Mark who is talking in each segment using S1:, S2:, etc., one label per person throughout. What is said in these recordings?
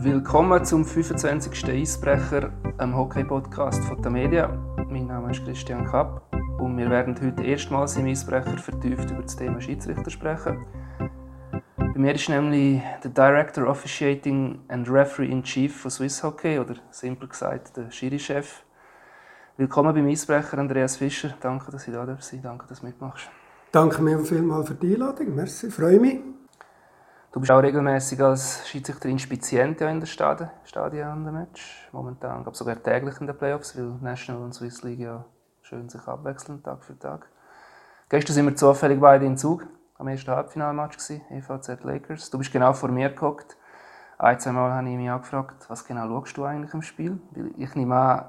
S1: Willkommen zum 25. Eisbrecher, einem Hockey-Podcast von der Media. Mein Name ist Christian Kapp und wir werden heute erstmals im Eisbrecher vertieft über das Thema Schiedsrichter sprechen. Bei mir ist nämlich der Director Officiating and Referee in Chief von Swiss Hockey oder simpel gesagt der Schiri-Chef. Willkommen beim Eisbrecher, Andreas Fischer. Danke, dass Sie da sind. Danke, dass du mitmachst.
S2: Danke mir vielmals für die Einladung. Merci, freue mich.
S1: Du bist auch regelmäßig als Schiedsrichter Inspizient in der Stadion, Stadion dem Match. Momentan, glaube sogar täglich in den Playoffs, weil National und Swiss League ja schön sich abwechseln, Tag für Tag. Gestern sind wir zufällig beide in Zug am ersten Halbfinalmatch EVZ Lakers. Du bist genau vor mir gehockt. Ein, zwei Mal habe ich mich angefragt, was genau schaust du eigentlich im Spiel? Weil ich nehme an,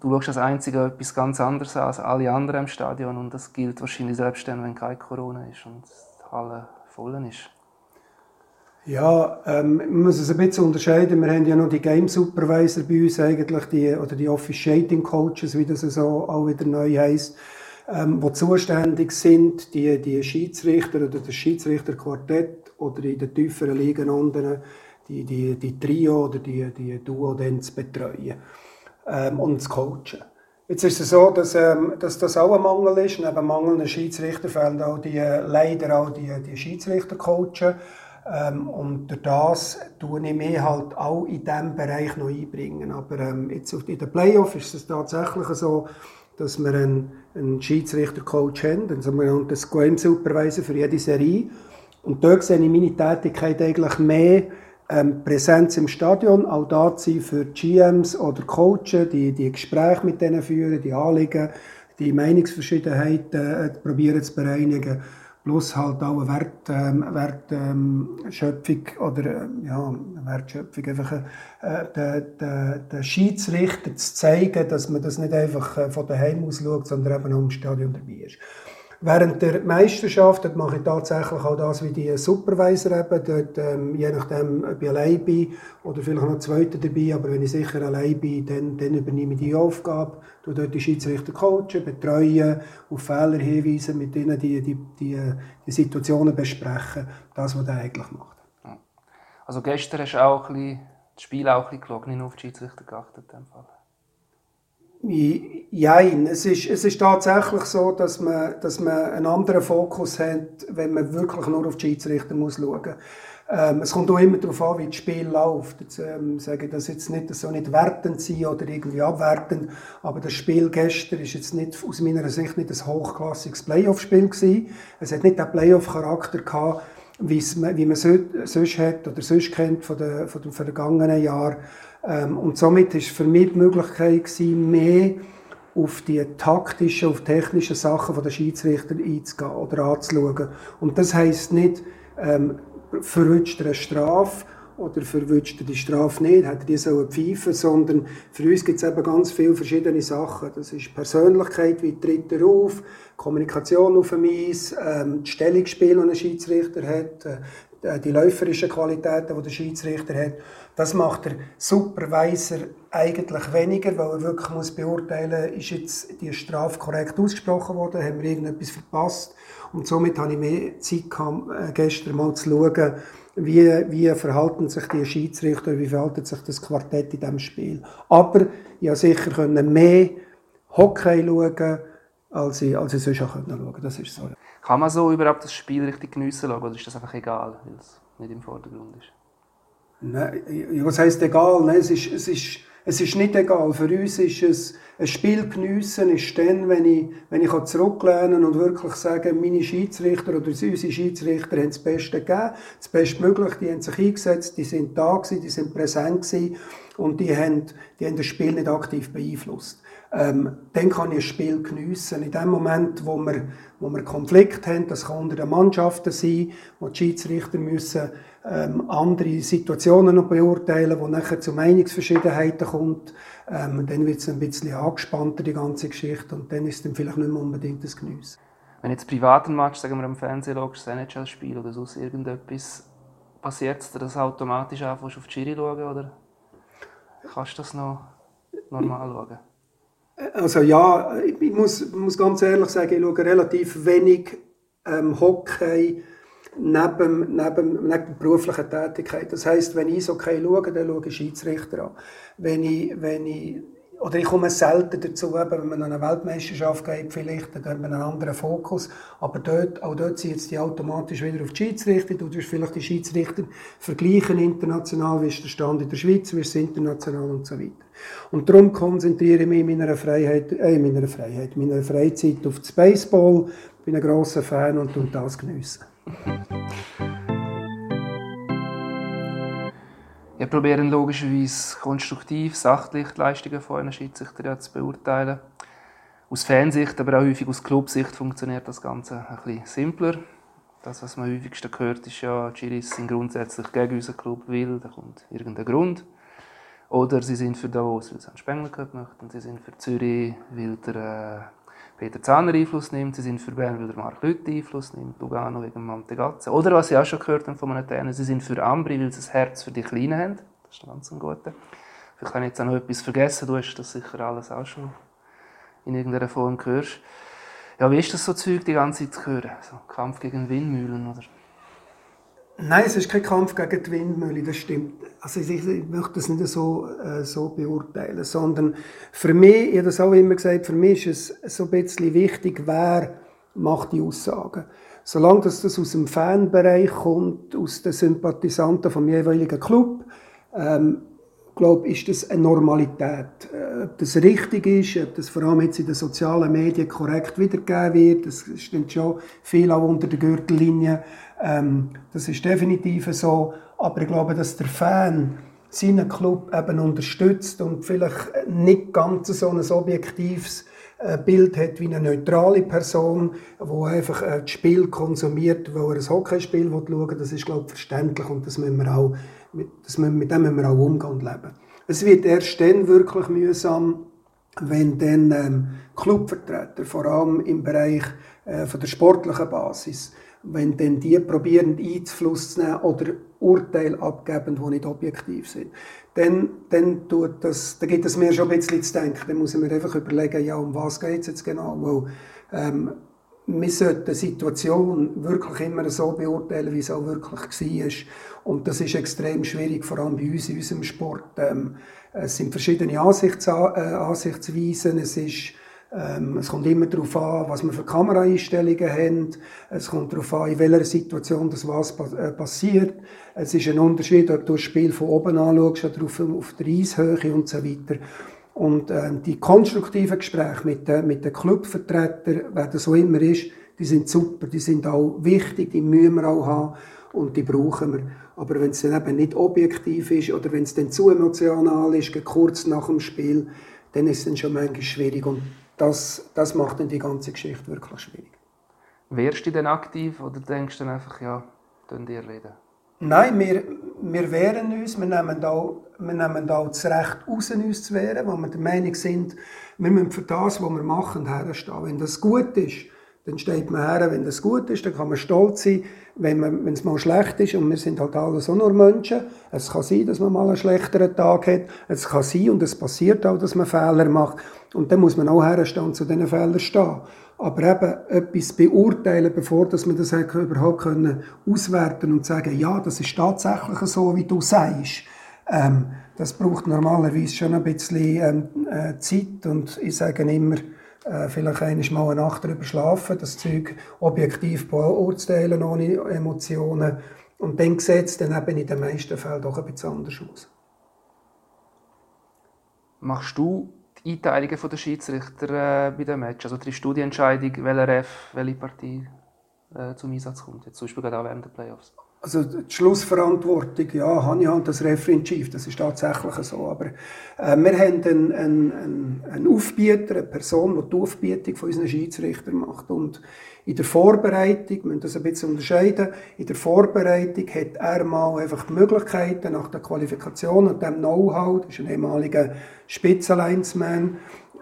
S1: du schaust als Einziger etwas ganz anderes als alle anderen im Stadion und das gilt wahrscheinlich selbst dann, wenn kein Corona ist und die Halle voll ist.
S2: Ja, ähm, man muss es ein bisschen unterscheiden. Wir haben ja noch die Game Supervisor bei uns eigentlich, die, oder die Officiating Coaches, wie das so auch wieder neu heisst, ähm, die zuständig sind, die, die Schiedsrichter oder das Schiedsrichterquartett oder in den tieferen Ligen unten, die, die, die Trio oder die, die Duo dann zu betreuen ähm, und zu coachen. Jetzt ist es so, dass, ähm, dass das auch ein Mangel ist. Neben mangelnden Schiedsrichter fehlen auch die, leider auch die, die Schiedsrichter coachen. Ähm, und das tue ich mich halt auch in diesem Bereich noch einbringen. Aber ähm, jetzt in den Playoffs ist es tatsächlich so, dass wir einen, einen Schiedsrichter-Coach haben, einen sogenannten Game Supervisor für jede Serie. Und dort sehe ich meine Tätigkeit eigentlich mehr ähm, Präsenz im Stadion, auch da zu sein für GMs oder Coaches, die, die Gespräche mit denen führen, die Anliegen, die Meinungsverschiedenheiten äh, probieren zu bereinigen plus halt auch eine Wert, ähm, Wertschöpfung ähm, oder äh, ja, Wertschöpfung, einfach äh, den, den, den Schiedsrichter zu zeigen, dass man das nicht einfach äh, von daheim aus schaut, sondern eben auch im Stadion dabei ist. Während der Meisterschaft dort mache ich tatsächlich auch das wie die Supervisor eben, dort, ähm, je nachdem, ob ich allein bin oder vielleicht noch Zweiter dabei, aber wenn ich sicher allein bin, dann, dann übernehme ich die Aufgabe, du dort die Schiedsrichter coachen, betreuen, auf Fehler hinweisen, mit ihnen die, die, die, die Situationen besprechen, das, was er eigentlich macht.
S1: Also gestern hast du auch ein bisschen, das Spiel auch ein bisschen geschaut, nicht auf die Schiedsrichter geachtet in dem Fall.
S2: Nein, es ist, es ist tatsächlich so, dass man, dass man einen anderen Fokus hat, wenn man wirklich nur auf die Schiedsrichter muss schauen muss. Ähm, es kommt auch immer darauf an, wie das Spiel läuft. Jetzt, ähm, sage das jetzt nicht, das soll nicht wertend sein oder irgendwie abwertend, aber das Spiel gestern ist jetzt nicht, aus meiner Sicht nicht ein hochklassiges Playoff-Spiel gewesen. Es hat nicht den Playoff-Charakter gehabt, wie man, sonst hat oder sonst kennt von den, von den vergangenen Jahren. Ähm, und somit ist für mich die Möglichkeit gewesen, mehr auf die taktischen, auf technischen Sachen der Schiedsrichter einzugehen oder anzuschauen. Und das heisst nicht, ähm, verwünscht er eine Strafe oder verwünscht er die Strafe nicht, hat er die so pfeifen, sondern für uns gibt es eben ganz viele verschiedene Sachen. Das ist Persönlichkeit, wie tritt er auf, Kommunikation auf dem Eis, ähm, das Stellungsspiel, das ein Schiedsrichter hat, äh, die läuferischen Qualitäten, die der Schiedsrichter hat. Das macht der Supervisor eigentlich weniger, weil er wirklich muss beurteilen muss, ist jetzt die Strafe korrekt ausgesprochen worden, haben wir irgendetwas verpasst. Und somit habe ich mehr Zeit gehabt, äh, gestern mal zu schauen, wie, wie verhalten sich die Schiedsrichter, wie verhalten sich das Quartett in diesem Spiel. Aber ich konnte sicher mehr Hockey schauen, als ich, als ich sonst auch schauen konnte. Das ist so.
S1: Kann man so überhaupt das Spiel richtig geniessen oder ist das einfach egal, weil es nicht im Vordergrund ist?
S2: Nein, was heisst egal? Nein, es, ist, es, ist, es ist nicht egal. Für uns ist es, ein Spiel geniessen ist dann, wenn ich, wenn ich zurücklehnen und wirklich sagen, meine Schiedsrichter oder unsere Schiedsrichter haben das Beste gegeben, das Bestmögliche, die haben sich eingesetzt, die sind da gewesen, die sind präsent gewesen und die haben, die haben das Spiel nicht aktiv beeinflusst ähm, dann kann ich ein Spiel geniessen. In dem Moment, wo wir, wo wir Konflikt haben, das kann unter den Mannschaften sein, wo die Schiedsrichter müssen ähm, andere Situationen noch beurteilen, wo nachher zu Meinungsverschiedenheiten kommt, ähm, dann wird es ein bisschen angespannter, die ganze Geschichte, und dann ist es dann vielleicht nicht mehr unbedingt das Genuss.
S1: Wenn jetzt privaten Match, sagen wir am Fernsehen schaust, ein NHL-Spiel oder sonst irgendetwas, passiert es dir, automatisch anfängst auf die Schiri schauen, oder kannst du das noch normal schauen?
S2: Also ja, ich muss, muss ganz ehrlich sagen, ich schaue relativ wenig ähm, Hockey neben, neben, neben beruflicher Tätigkeit. Das heisst, wenn ich okay schaue, dann schaue ich Schiedsrichter an. Wenn ich, wenn ich oder ich komme selten dazu, eben, wenn man an eine Weltmeisterschaft geht, vielleicht, dann hat man einen anderen Fokus. Aber dort, auch dort zieht es die automatisch wieder auf die Schiedsrichter. Du tust vielleicht die Schiedsrichter vergleichen international, wie ist der Stand in der Schweiz, wie ist es international und so weiter. Und darum konzentriere ich mich in meiner Freiheit, äh, in meiner Freiheit, in meiner Freizeit auf das Baseball. Bin ein grosser Fan und tue das geniessen.
S1: Wir probieren logischerweise konstruktiv, sachlich die Leistungen von einem Schiedsrichter zu beurteilen. Aus Fansicht, aber auch häufig aus Clubsicht funktioniert das Ganze ein bisschen simpler. Das, was man häufigsten hört, ist ja, die Giris sind grundsätzlich gegen unseren Club, weil da kommt irgendein Grund. Oder sie sind für Davos, weil sie einen Spengler möchten. Sie sind für Zürich, weil der äh, Peter Zahner Einfluss nimmt. Sie sind für Bern, weil der Mark Lüthi Einfluss nimmt. Lugano wegen Mantegazza. Oder was ich auch schon gehört habe von einem Trainer, sie sind für Ambri, weil sie das Herz für die Kleinen haben. Das ist ein ganz guter. Vielleicht habe ich jetzt auch noch etwas vergessen. Du hast das sicher alles auch schon in irgendeiner Form gehört. Ja, wie ist das so Zeug die ganze Zeit zu hören? So Kampf gegen Windmühlen oder?
S2: Nein, es ist kein Kampf gegen die Windmühle, das stimmt. Also ich, ich möchte das nicht so, äh, so beurteilen, sondern für mich, ich habe das auch immer gesagt, für mich ist es so ein bisschen wichtig, wer macht die Aussagen. Solange das, aus dem Fanbereich kommt, aus den Sympathisanten vom jeweiligen Club, ähm, glaube ist das eine Normalität. Äh, ob das richtig ist, ob das vor allem jetzt in den sozialen Medien korrekt wiedergegeben wird, das stimmt schon viel auch unter der Gürtellinie. Ähm, das ist definitiv so. Aber ich glaube, dass der Fan seinen Club eben unterstützt und vielleicht nicht ganz so ein objektives äh, Bild hat wie eine neutrale Person, die einfach äh, das Spiel konsumiert, weil er ein Hockeyspiel schauen will. Das ist, glaube ich, verständlich und das müssen wir auch, das müssen, mit dem müssen wir auch umgehen und leben. Es wird erst dann wirklich mühsam, wenn dann ähm, Clubvertreter, vor allem im Bereich äh, von der sportlichen Basis, wenn dann die probieren Einfluss zu nehmen oder Urteile abgeben, die nicht objektiv sind, dann, dann, tut das, dann gibt es mir schon ein bisschen zu denken. Dann muss ich mir einfach überlegen, ja, um was geht es jetzt genau? Weil, ähm, wir sollten die Situation wirklich immer so beurteilen, wie es auch wirklich war. Und das ist extrem schwierig, vor allem bei uns in unserem Sport. Ähm, es sind verschiedene Ansichts, äh, Ansichtsweisen. Es ist ähm, es kommt immer darauf an, was wir für Kameraeinstellungen haben. Es kommt darauf an, in welcher Situation das was äh, passiert. Es ist ein Unterschied, ob du das Spiel von oben anschaust oder auf, auf der Eishöhe und so weiter. Und äh, die konstruktiven Gespräche mit den, mit den Clubvertretern, wer das so immer ist, die sind super, die sind auch wichtig, die müssen wir auch haben und die brauchen wir. Aber wenn es dann eben nicht objektiv ist oder wenn es dann zu emotional ist, kurz nach dem Spiel, dann ist es dann schon manchmal schwierig. Und das, das macht dann die ganze Geschichte wirklich schwierig.
S1: Wärst du denn aktiv oder denkst du dann einfach, ja, dann dir reden?
S2: Nein, wir, wir wehren uns, wir nehmen, da, wir nehmen da das Recht raus, uns zu wehren, weil wir der Meinung sind, wir müssen für das, was wir machen, herstehen. Wenn das gut ist, dann steht man her, wenn das gut ist, dann kann man stolz sein, wenn, man, wenn es mal schlecht ist, und wir sind halt alle so nur Menschen, es kann sein, dass man mal einen schlechteren Tag hat, es kann sein, und es passiert auch, dass man Fehler macht, und dann muss man auch herstehen und zu diesen Fehlern stehen. Aber eben etwas beurteilen, bevor dass man das überhaupt können auswerten und sagen, ja, das ist tatsächlich so, wie du sagst. Ähm, das braucht normalerweise schon ein bisschen ähm, äh, Zeit. Und ich sage immer, äh, vielleicht einmal mal eine Nacht darüber schlafen, das Zeug objektiv beurteilen, ohne Emotionen. Und dann sieht es dann eben in den meisten Fällen doch ein bisschen anders aus.
S1: Machst du die Einteilungen der Schiedsrichter äh, bei dem Match, also die Studienentscheidung, welcher Ref, welche Partie äh, zum Einsatz kommt, jetzt zum Beispiel gerade auch während der Playoffs?
S2: Also die Schlussverantwortung, ja, habe ich halt das Referee Chief, das ist tatsächlich so. Aber äh, wir haben einen, einen, einen Aufbieter, eine Person, die die Aufbietung von unseren Schiedsrichtern macht. Und in der Vorbereitung, wir müssen das ein bisschen unterscheiden, in der Vorbereitung hat er mal einfach die Möglichkeiten nach der Qualifikation und dem Know-how, das ist ein ehemaliger Spitzenlinesman,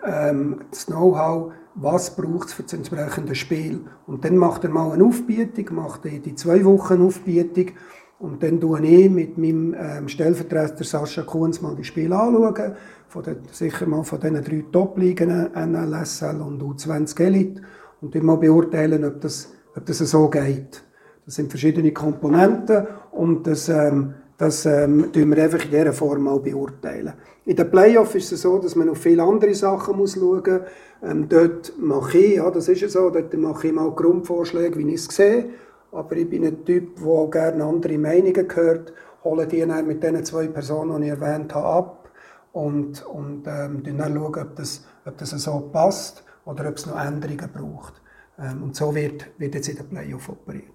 S2: ähm, das Know-how, was braucht es für das entsprechende Spiel. Und dann macht er mal eine Aufbietung, macht er die zwei Wochen Aufbietung und dann schaue ich mit meinem ähm, Stellvertreter Sascha Kunz mal die Spiele anschauen, von den, sicher mal von diesen drei Top-Ligen, NLSL und U20 Elite, und dann mal beurteilen, ob das, ob das so geht. Das sind verschiedene Komponenten und das, ähm, das ähm, wir einfach in dieser Form auch beurteilen. In den Playoffs ist es so, dass man auf viele andere Sachen muss schauen muss. Ähm, dort mache ich, ja, das ist so, dort mache ich mal Grundvorschläge, wie ich es sehe. Aber ich bin ein Typ, der auch gerne andere Meinungen hört, hole die dann mit den zwei Personen, die ich erwähnt habe, ab und, und ähm, dann schauen, ob das, ob das so passt oder ob es noch Änderungen braucht. Ähm, und so wird, wird jetzt in der Playoff operiert.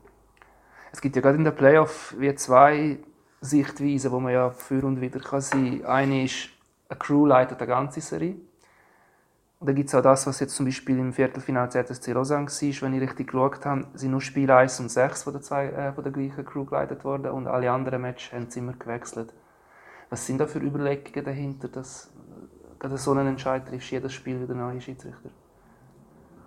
S1: Es gibt ja gerade in der Playoff wie zwei Sichtweisen, wo man ja für und wieder kann sein. Eine ist, eine Crew leitet eine ganze Serie. Und dann gibt es auch das, was jetzt zum Beispiel im Viertelfinale ZSC Lausanne war, wenn ich richtig geschaut habe, sind nur Spiele 1 und 6 von der, zwei, äh, von der gleichen Crew geleitet worden und alle anderen Matches haben sie immer gewechselt. Was sind da für Überlegungen dahinter, dass gerade so einen Entscheid trifft, jedes Spiel wieder neue Schiedsrichter?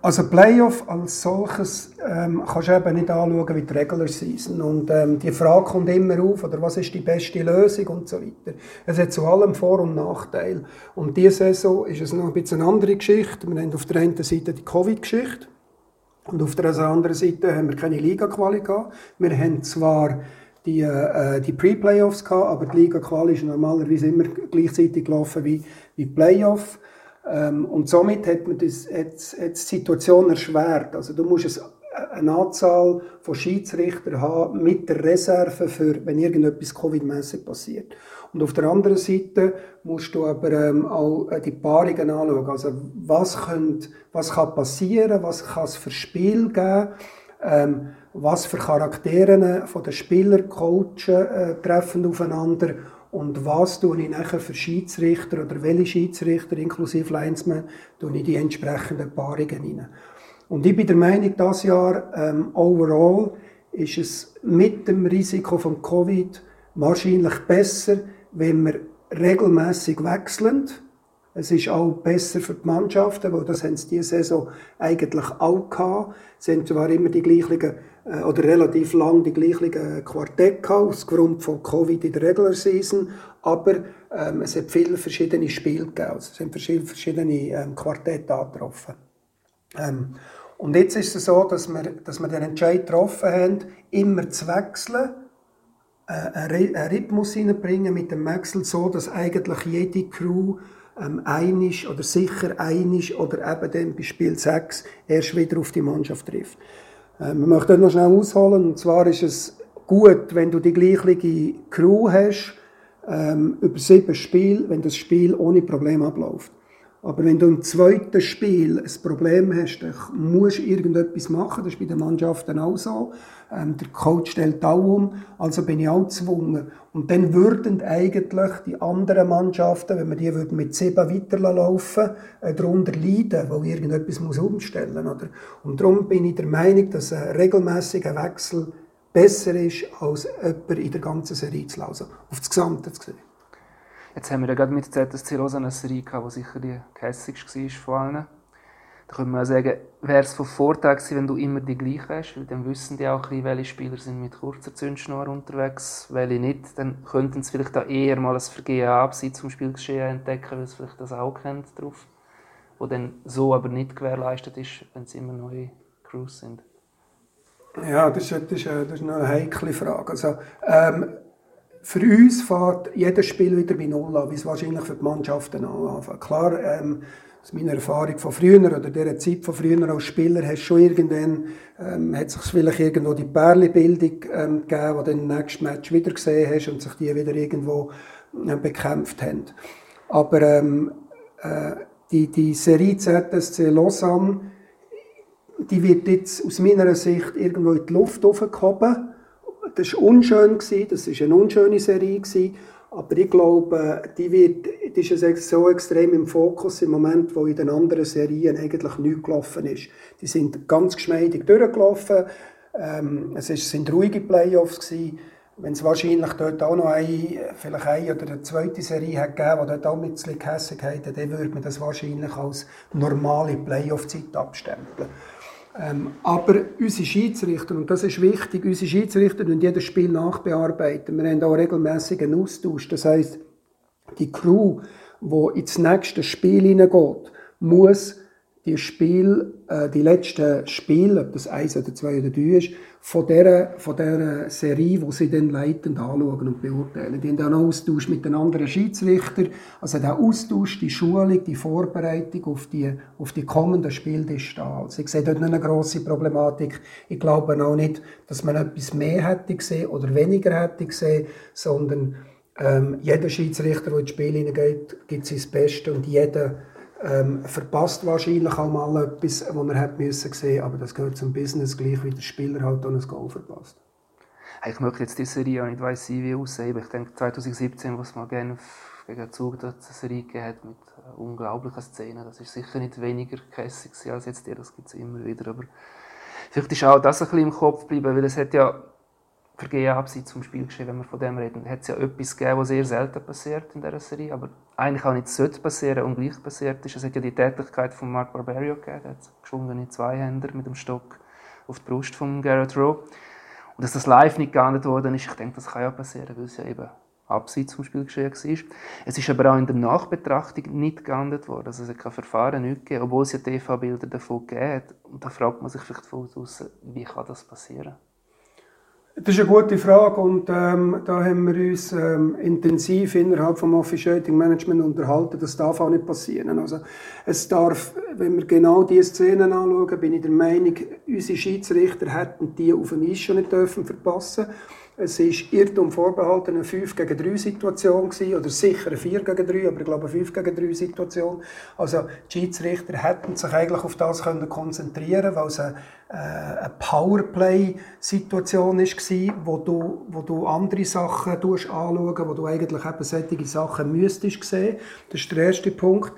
S2: Also Playoff als solches ähm, kannst du eben nicht anschauen wie die Regular Season. Und ähm, die Frage kommt immer auf, oder was ist die beste Lösung und so weiter. Es hat zu allem Vor- und Nachteil. Und diese Saison ist es noch ein bisschen eine andere Geschichte. Wir haben auf der einen Seite die Covid-Geschichte und auf der anderen Seite haben wir keine Liga-Quali gehabt. Wir haben zwar die, äh, die Pre-Playoffs gehabt, aber die Liga-Quali ist normalerweise immer gleichzeitig gelaufen wie, wie Playoff. Ähm, und somit hat man das, hat, hat die Situation erschwert. Also du musst es eine Anzahl von Schiedsrichtern haben mit der Reserve für, wenn irgendetwas Covid-mäßig passiert. Und auf der anderen Seite musst du aber ähm, auch äh, die Paarungen anschauen. Also was, könnt, was kann passieren, was kann es für Spiel geben, ähm, was für Charaktere von den Spielern, Coachen äh, treffen aufeinander und was tue ich nachher für Schiedsrichter oder welche Schiedsrichter, inklusive Linesman, tue ich die entsprechenden Paarungen rein. Und ich bin der Meinung, dieses Jahr, ähm, overall, ist es mit dem Risiko von Covid wahrscheinlich besser, wenn wir regelmäßig wechseln. Es ist auch besser für die Mannschaften, weil das haben sie diese Saison eigentlich auch gehabt. Sie haben zwar immer die gleichen oder relativ lang die gleichen Quartette gehabt, aufgrund von Covid in der Regular Season, aber ähm, es hat viele verschiedene Spiele gegeben, also es sind verschiedene, verschiedene ähm, Quartette angetroffen. Ähm, und jetzt ist es so, dass wir, dass wir den Entscheid getroffen haben, immer zu wechseln, äh, einen Rhythmus hineinbringen mit dem Wechsel, so dass eigentlich jede Crew ähm, einisch oder sicher einisch oder eben dann bei Spiel 6 erst wieder auf die Mannschaft trifft. Äh, man möchte noch schnell ausholen. Und zwar ist es gut, wenn du die gleiche Crew hast, ähm, über sieben Spiele, wenn das Spiel ohne Probleme abläuft. Aber wenn du im zweiten Spiel ein Problem hast, dann musst du irgendetwas machen. Das ist bei den Mannschaften auch so. Ähm, der Coach stellt auch um, also bin ich auch gezwungen. Und dann würden eigentlich die anderen Mannschaften, wenn wir die würden mit sieben weiterlaufen, äh, darunter leiden, weil irgendetwas muss umstellen muss. Und darum bin ich der Meinung, dass ein regelmäßiger Wechsel besser ist, als jemand in der ganzen Serie zu laufen. Auf das Gesamte zu sehen.
S1: Jetzt haben wir ja gerade mit ZSC Rosa eine Serie gehabt, die sicher die gehässigste war von allen. Da könnte man sagen, wäre es von Vorteil gewesen, wenn du immer die gleiche hast, weil dann wissen die auch welche Spieler sind mit kurzer Zündschnur unterwegs, welche nicht. Dann könnten sie vielleicht auch eher mal ein Vergehen abseits zum Spielgeschehen entdecken, weil sie vielleicht das auch kennt drauf. Wo dann so aber nicht gewährleistet ist, wenn es immer neue Crews sind.
S2: Ja, das ist, das ist, das ist eine heikle Frage. Also, ähm, für uns fährt jedes Spiel wieder bei Null an, wie es wahrscheinlich für die Mannschaften anfängt. Klar, ähm, aus meiner Erfahrung von früher oder dieser Zeit von früher als Spieler hast schon irgendwann, ähm, hat sich vielleicht irgendwo die Perlebildung ähm, gegeben, die dann im nächsten Match wieder gesehen hast und sich die wieder irgendwo äh, bekämpft haben. Aber ähm, äh, die, die Serie ZSC Lausanne, die wird jetzt aus meiner Sicht irgendwo in die Luft aufgehoben das war unschön, das war eine unschöne Serie, aber ich glaube, die, wird, die ist so extrem im Fokus im Moment, wo in den anderen Serien eigentlich nichts gelaufen ist. Die sind ganz geschmeidig durchgelaufen, ähm, es sind ruhige Playoffs gewesen. Wenn es wahrscheinlich dort auch noch eine, vielleicht eine oder eine zweite Serie hat gegeben, die dort auch mit Hässig hätte, dann würde man das wahrscheinlich als normale Playoff-Zeit abstempeln. Ähm, aber unsere Schiedsrichter, und das ist wichtig, unsere Schiedsrichter und jedes Spiel nachbearbeiten. Wir haben auch regelmäßig einen Austausch. Das heisst, die Crew, die ins nächste Spiel hineingeht, muss die Spiel, äh, die letzten Spiele, ob das eins oder zwei oder drei ist, von dieser, von dieser Serie, die sie dann leitend anschauen und beurteilen. Die haben dann einen Austausch mit den anderen Schiedsrichtern. Also der Austausch, die Schulung, die Vorbereitung auf die, auf die kommenden Spiele, ist da. Also ich sehe dort nicht eine grosse Problematik. Ich glaube auch nicht, dass man etwas mehr hätte gesehen oder weniger hätte gesehen, sondern ähm, jeder Schiedsrichter, der ins Spiel hineingeht, gibt sein Bestes und jeder ähm, verpasst wahrscheinlich auch mal etwas, was er hätte müssen sehen, aber das gehört zum Business, gleich wie der Spieler halt auch ein Goal verpasst.
S1: Ich möchte jetzt die Serie auch nicht weiss, wie aussehen, ich denke 2017, was man gerne gegen Zug eine Serie gegeben hat mit äh, unglaublichen Szenen, das ist sicher nicht weniger kässig als jetzt die, das gibt es immer wieder, aber vielleicht ist auch das ein bisschen im Kopf geblieben, weil es hat ja Vergehen abseits vom Spielgeschehen, wenn wir von dem reden, hat es ja etwas gegeben, was sehr selten passiert in dieser Serie, aber eigentlich auch nicht sollte passieren und gleich passiert ist. Es hat ja die Tätigkeit von Mark Barberio gegeben, der hat geschwungene Zweihänder mit dem Stock auf die Brust von Garrett Rowe. Und dass das live nicht geahndet worden ist, ich denke, das kann ja passieren, weil es ja eben abseits vom Spielgeschehen war. Es ist aber auch in der Nachbetrachtung nicht geahndet worden. Also es hat kein Verfahren nicht gegeben, obwohl es ja TV-Bilder davon gegeben hat. Und da fragt man sich vielleicht von außen, wie kann das passieren?
S2: Das ist eine gute Frage und ähm, da haben wir uns ähm, intensiv innerhalb vom Office Rating Management unterhalten. Das darf auch nicht passieren. Also es darf, wenn wir genau diese Szenen anschauen, bin ich der Meinung, unsere Schiedsrichter hätten die auf dem Eis schon nicht dürfen verpassen es war Irrtum vorbehalten, eine 5 gegen 3 Situation gewesen, oder sicher eine 4 gegen 3, aber ich glaube eine 5 gegen 3 Situation. Also die Schiedsrichter hätten sich eigentlich auf das können konzentrieren weil es eine, äh, eine Powerplay-Situation war, wo du, wo du andere Sachen anschauen wo du eigentlich eben solche Sachen müsstest sehen. Das ist der erste Punkt.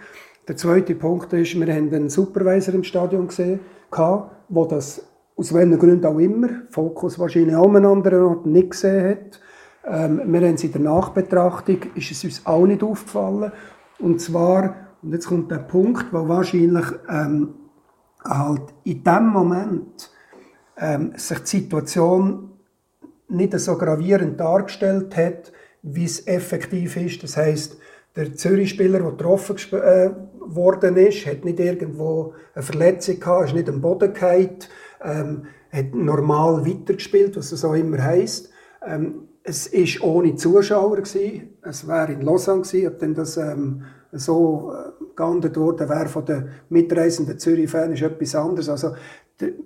S2: Der zweite Punkt ist, wir haben einen Supervisor im Stadion gesehen, der das aus welchen Gründen auch immer, Fokus wahrscheinlich auch an anderen Orten nicht gesehen hat. Ähm, wir haben es in der Nachbetrachtung, ist es uns auch nicht aufgefallen. Und zwar, und jetzt kommt der Punkt, wo wahrscheinlich ähm, halt in dem Moment ähm, sich die Situation nicht so gravierend dargestellt hat, wie es effektiv ist. Das heißt, der Zürich-Spieler, der getroffen äh, worden ist, hat nicht irgendwo eine Verletzung gehabt, ist nicht am Boden gefallen, ähm, hat normal weitergespielt, was das auch immer heisst. Ähm, es war ohne Zuschauer gewesen. Es wäre in Lausanne gewesen. Ob denn das ähm, so äh, geahndet worden wäre von den mitreisenden Zürich-Fans, ist etwas anderes. Also,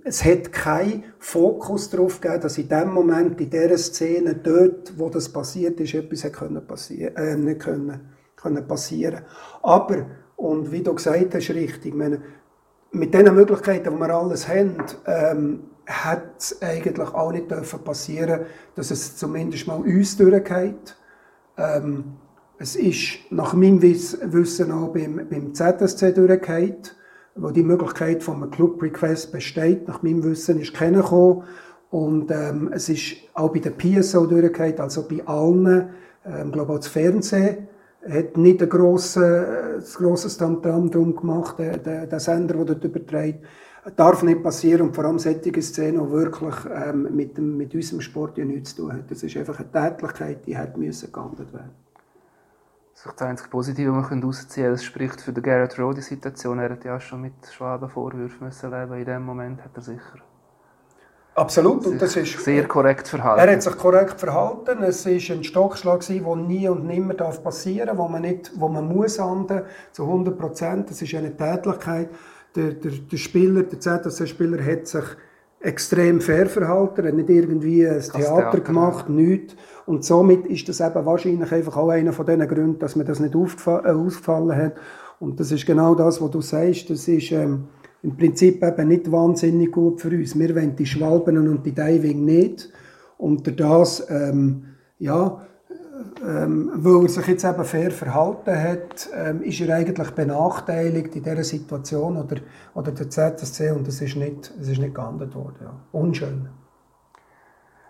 S2: es hat keinen Fokus darauf gegeben, dass in dem Moment, in dieser Szene, dort, wo das passiert ist, etwas hat können passieren, äh, nicht können, können passieren. Aber, und wie du gesagt hast, richtig, meine, mit den Möglichkeiten, die wir alles haben, ähm, hat es eigentlich auch nicht dürfen passieren, dass es zumindest mal uns durchgeht. Ähm, es ist nach meinem Wissen auch beim, beim ZSC durchgeht, wo die Möglichkeit von einem Club Request besteht. Nach meinem Wissen ist keiner gekommen. Und ähm, es ist auch bei der PSO durchgeht, also bei allen, ähm, glaube auch das Fernsehen hat nicht ein grosses, grosses Tamtam drum gemacht, der, der, der Sender, der dort überträgt. Darf nicht passieren und vor allem solche Szenen, die wirklich ähm, mit, dem, mit unserem Sport ja nichts zu tun haben. Das ist einfach eine Tätigkeit, die hätte müssen geahndet werden
S1: das, das einzige Positive, was man herausziehen kann, es spricht für die Garrett Rowe die Situation. Er hat ja schon mit Schwaben Vorwürfen müssen leben. In dem Moment hat er sicher
S2: Absolut. Und das ist,
S1: sehr korrekt verhalten.
S2: Er hat sich korrekt verhalten. Es war ein Stockschlag, der nie und nimmer passieren darf, wo man, nicht, wo man muss handeln zu 100 Prozent. Das ist eine Tätigkeit. Der, der, der Spieler, der ZSC-Spieler hat sich extrem fair verhalten, er hat nicht irgendwie ein Theater, Theater gemacht, ja. nichts. Und somit ist das eben wahrscheinlich einfach auch einer von diesen Gründen, dass mir das nicht aufgefallen hat. Und das ist genau das, was du sagst. Das ist, ähm, im Prinzip eben nicht wahnsinnig gut für uns. Wir wollen die Schwalben und die Diving nicht. Und das, ähm, ja, ähm, weil er sich jetzt eben fair verhalten hat, ähm, ist er eigentlich benachteiligt in dieser Situation oder, oder der ZSC und es ist nicht, es ist nicht geahndet worden. Ja. Unschön.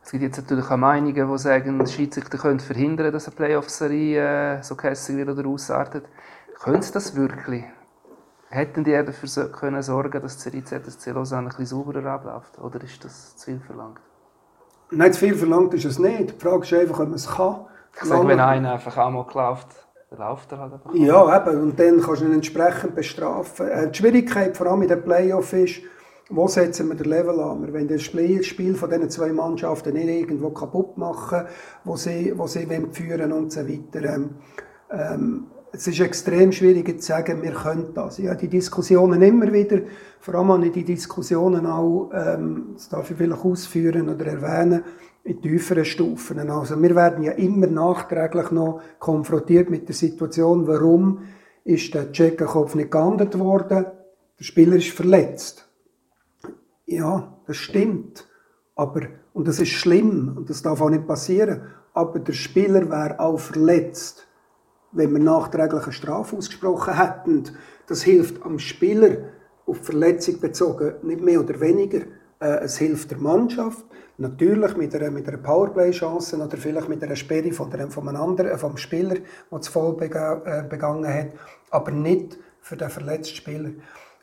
S1: Es gibt jetzt natürlich auch Meinungen, die sagen, die Schiedsrichter können verhindern, dass eine Playoff-Serie äh, so kässig wird oder ausartet. Können sie das wirklich? Hätten die dafür können sorgen dass die ZSC Lausanne ein bisschen sauberer abläuft? Oder ist das zu viel verlangt?
S2: Nein, zu viel verlangt ist es nicht. Die Frage ist einfach, ob man es kann.
S1: Ich sage, wenn einer einfach einmal läuft. Dann läuft er halt einfach.
S2: Ja, eben. Und dann kannst du ihn entsprechend bestrafen. Äh, die Schwierigkeit, vor allem in den Playoff, ist, wo setzen wir den Level an? Wollen das Spiel von diesen zwei Mannschaften nicht irgendwo kaputt machen, wo sie, wo sie führen und so weiter. Ähm, ähm, es ist extrem schwierig zu sagen, wir können das. Ja, die Diskussionen immer wieder, vor allem auch die Diskussionen auch, ähm, das darf ich vielleicht ausführen oder erwähnen, in tieferen Stufen. Also wir werden ja immer nachträglich noch konfrontiert mit der Situation, warum ist der Tschechenkopf nicht geahndet worden, der Spieler ist verletzt. Ja, das stimmt. Aber, und das ist schlimm und das darf auch nicht passieren. Aber der Spieler wäre auch verletzt, wenn wir nachträglich eine Strafe ausgesprochen hätten. Das hilft am Spieler auf Verletzung bezogen nicht mehr oder weniger. Äh, es hilft der Mannschaft, natürlich mit einer, mit einer Powerplay-Chance oder vielleicht mit einer Sperre von, der, von einem anderen, vom Spieler, der zu voll äh, begangen hat, aber nicht für den verletzten Spieler.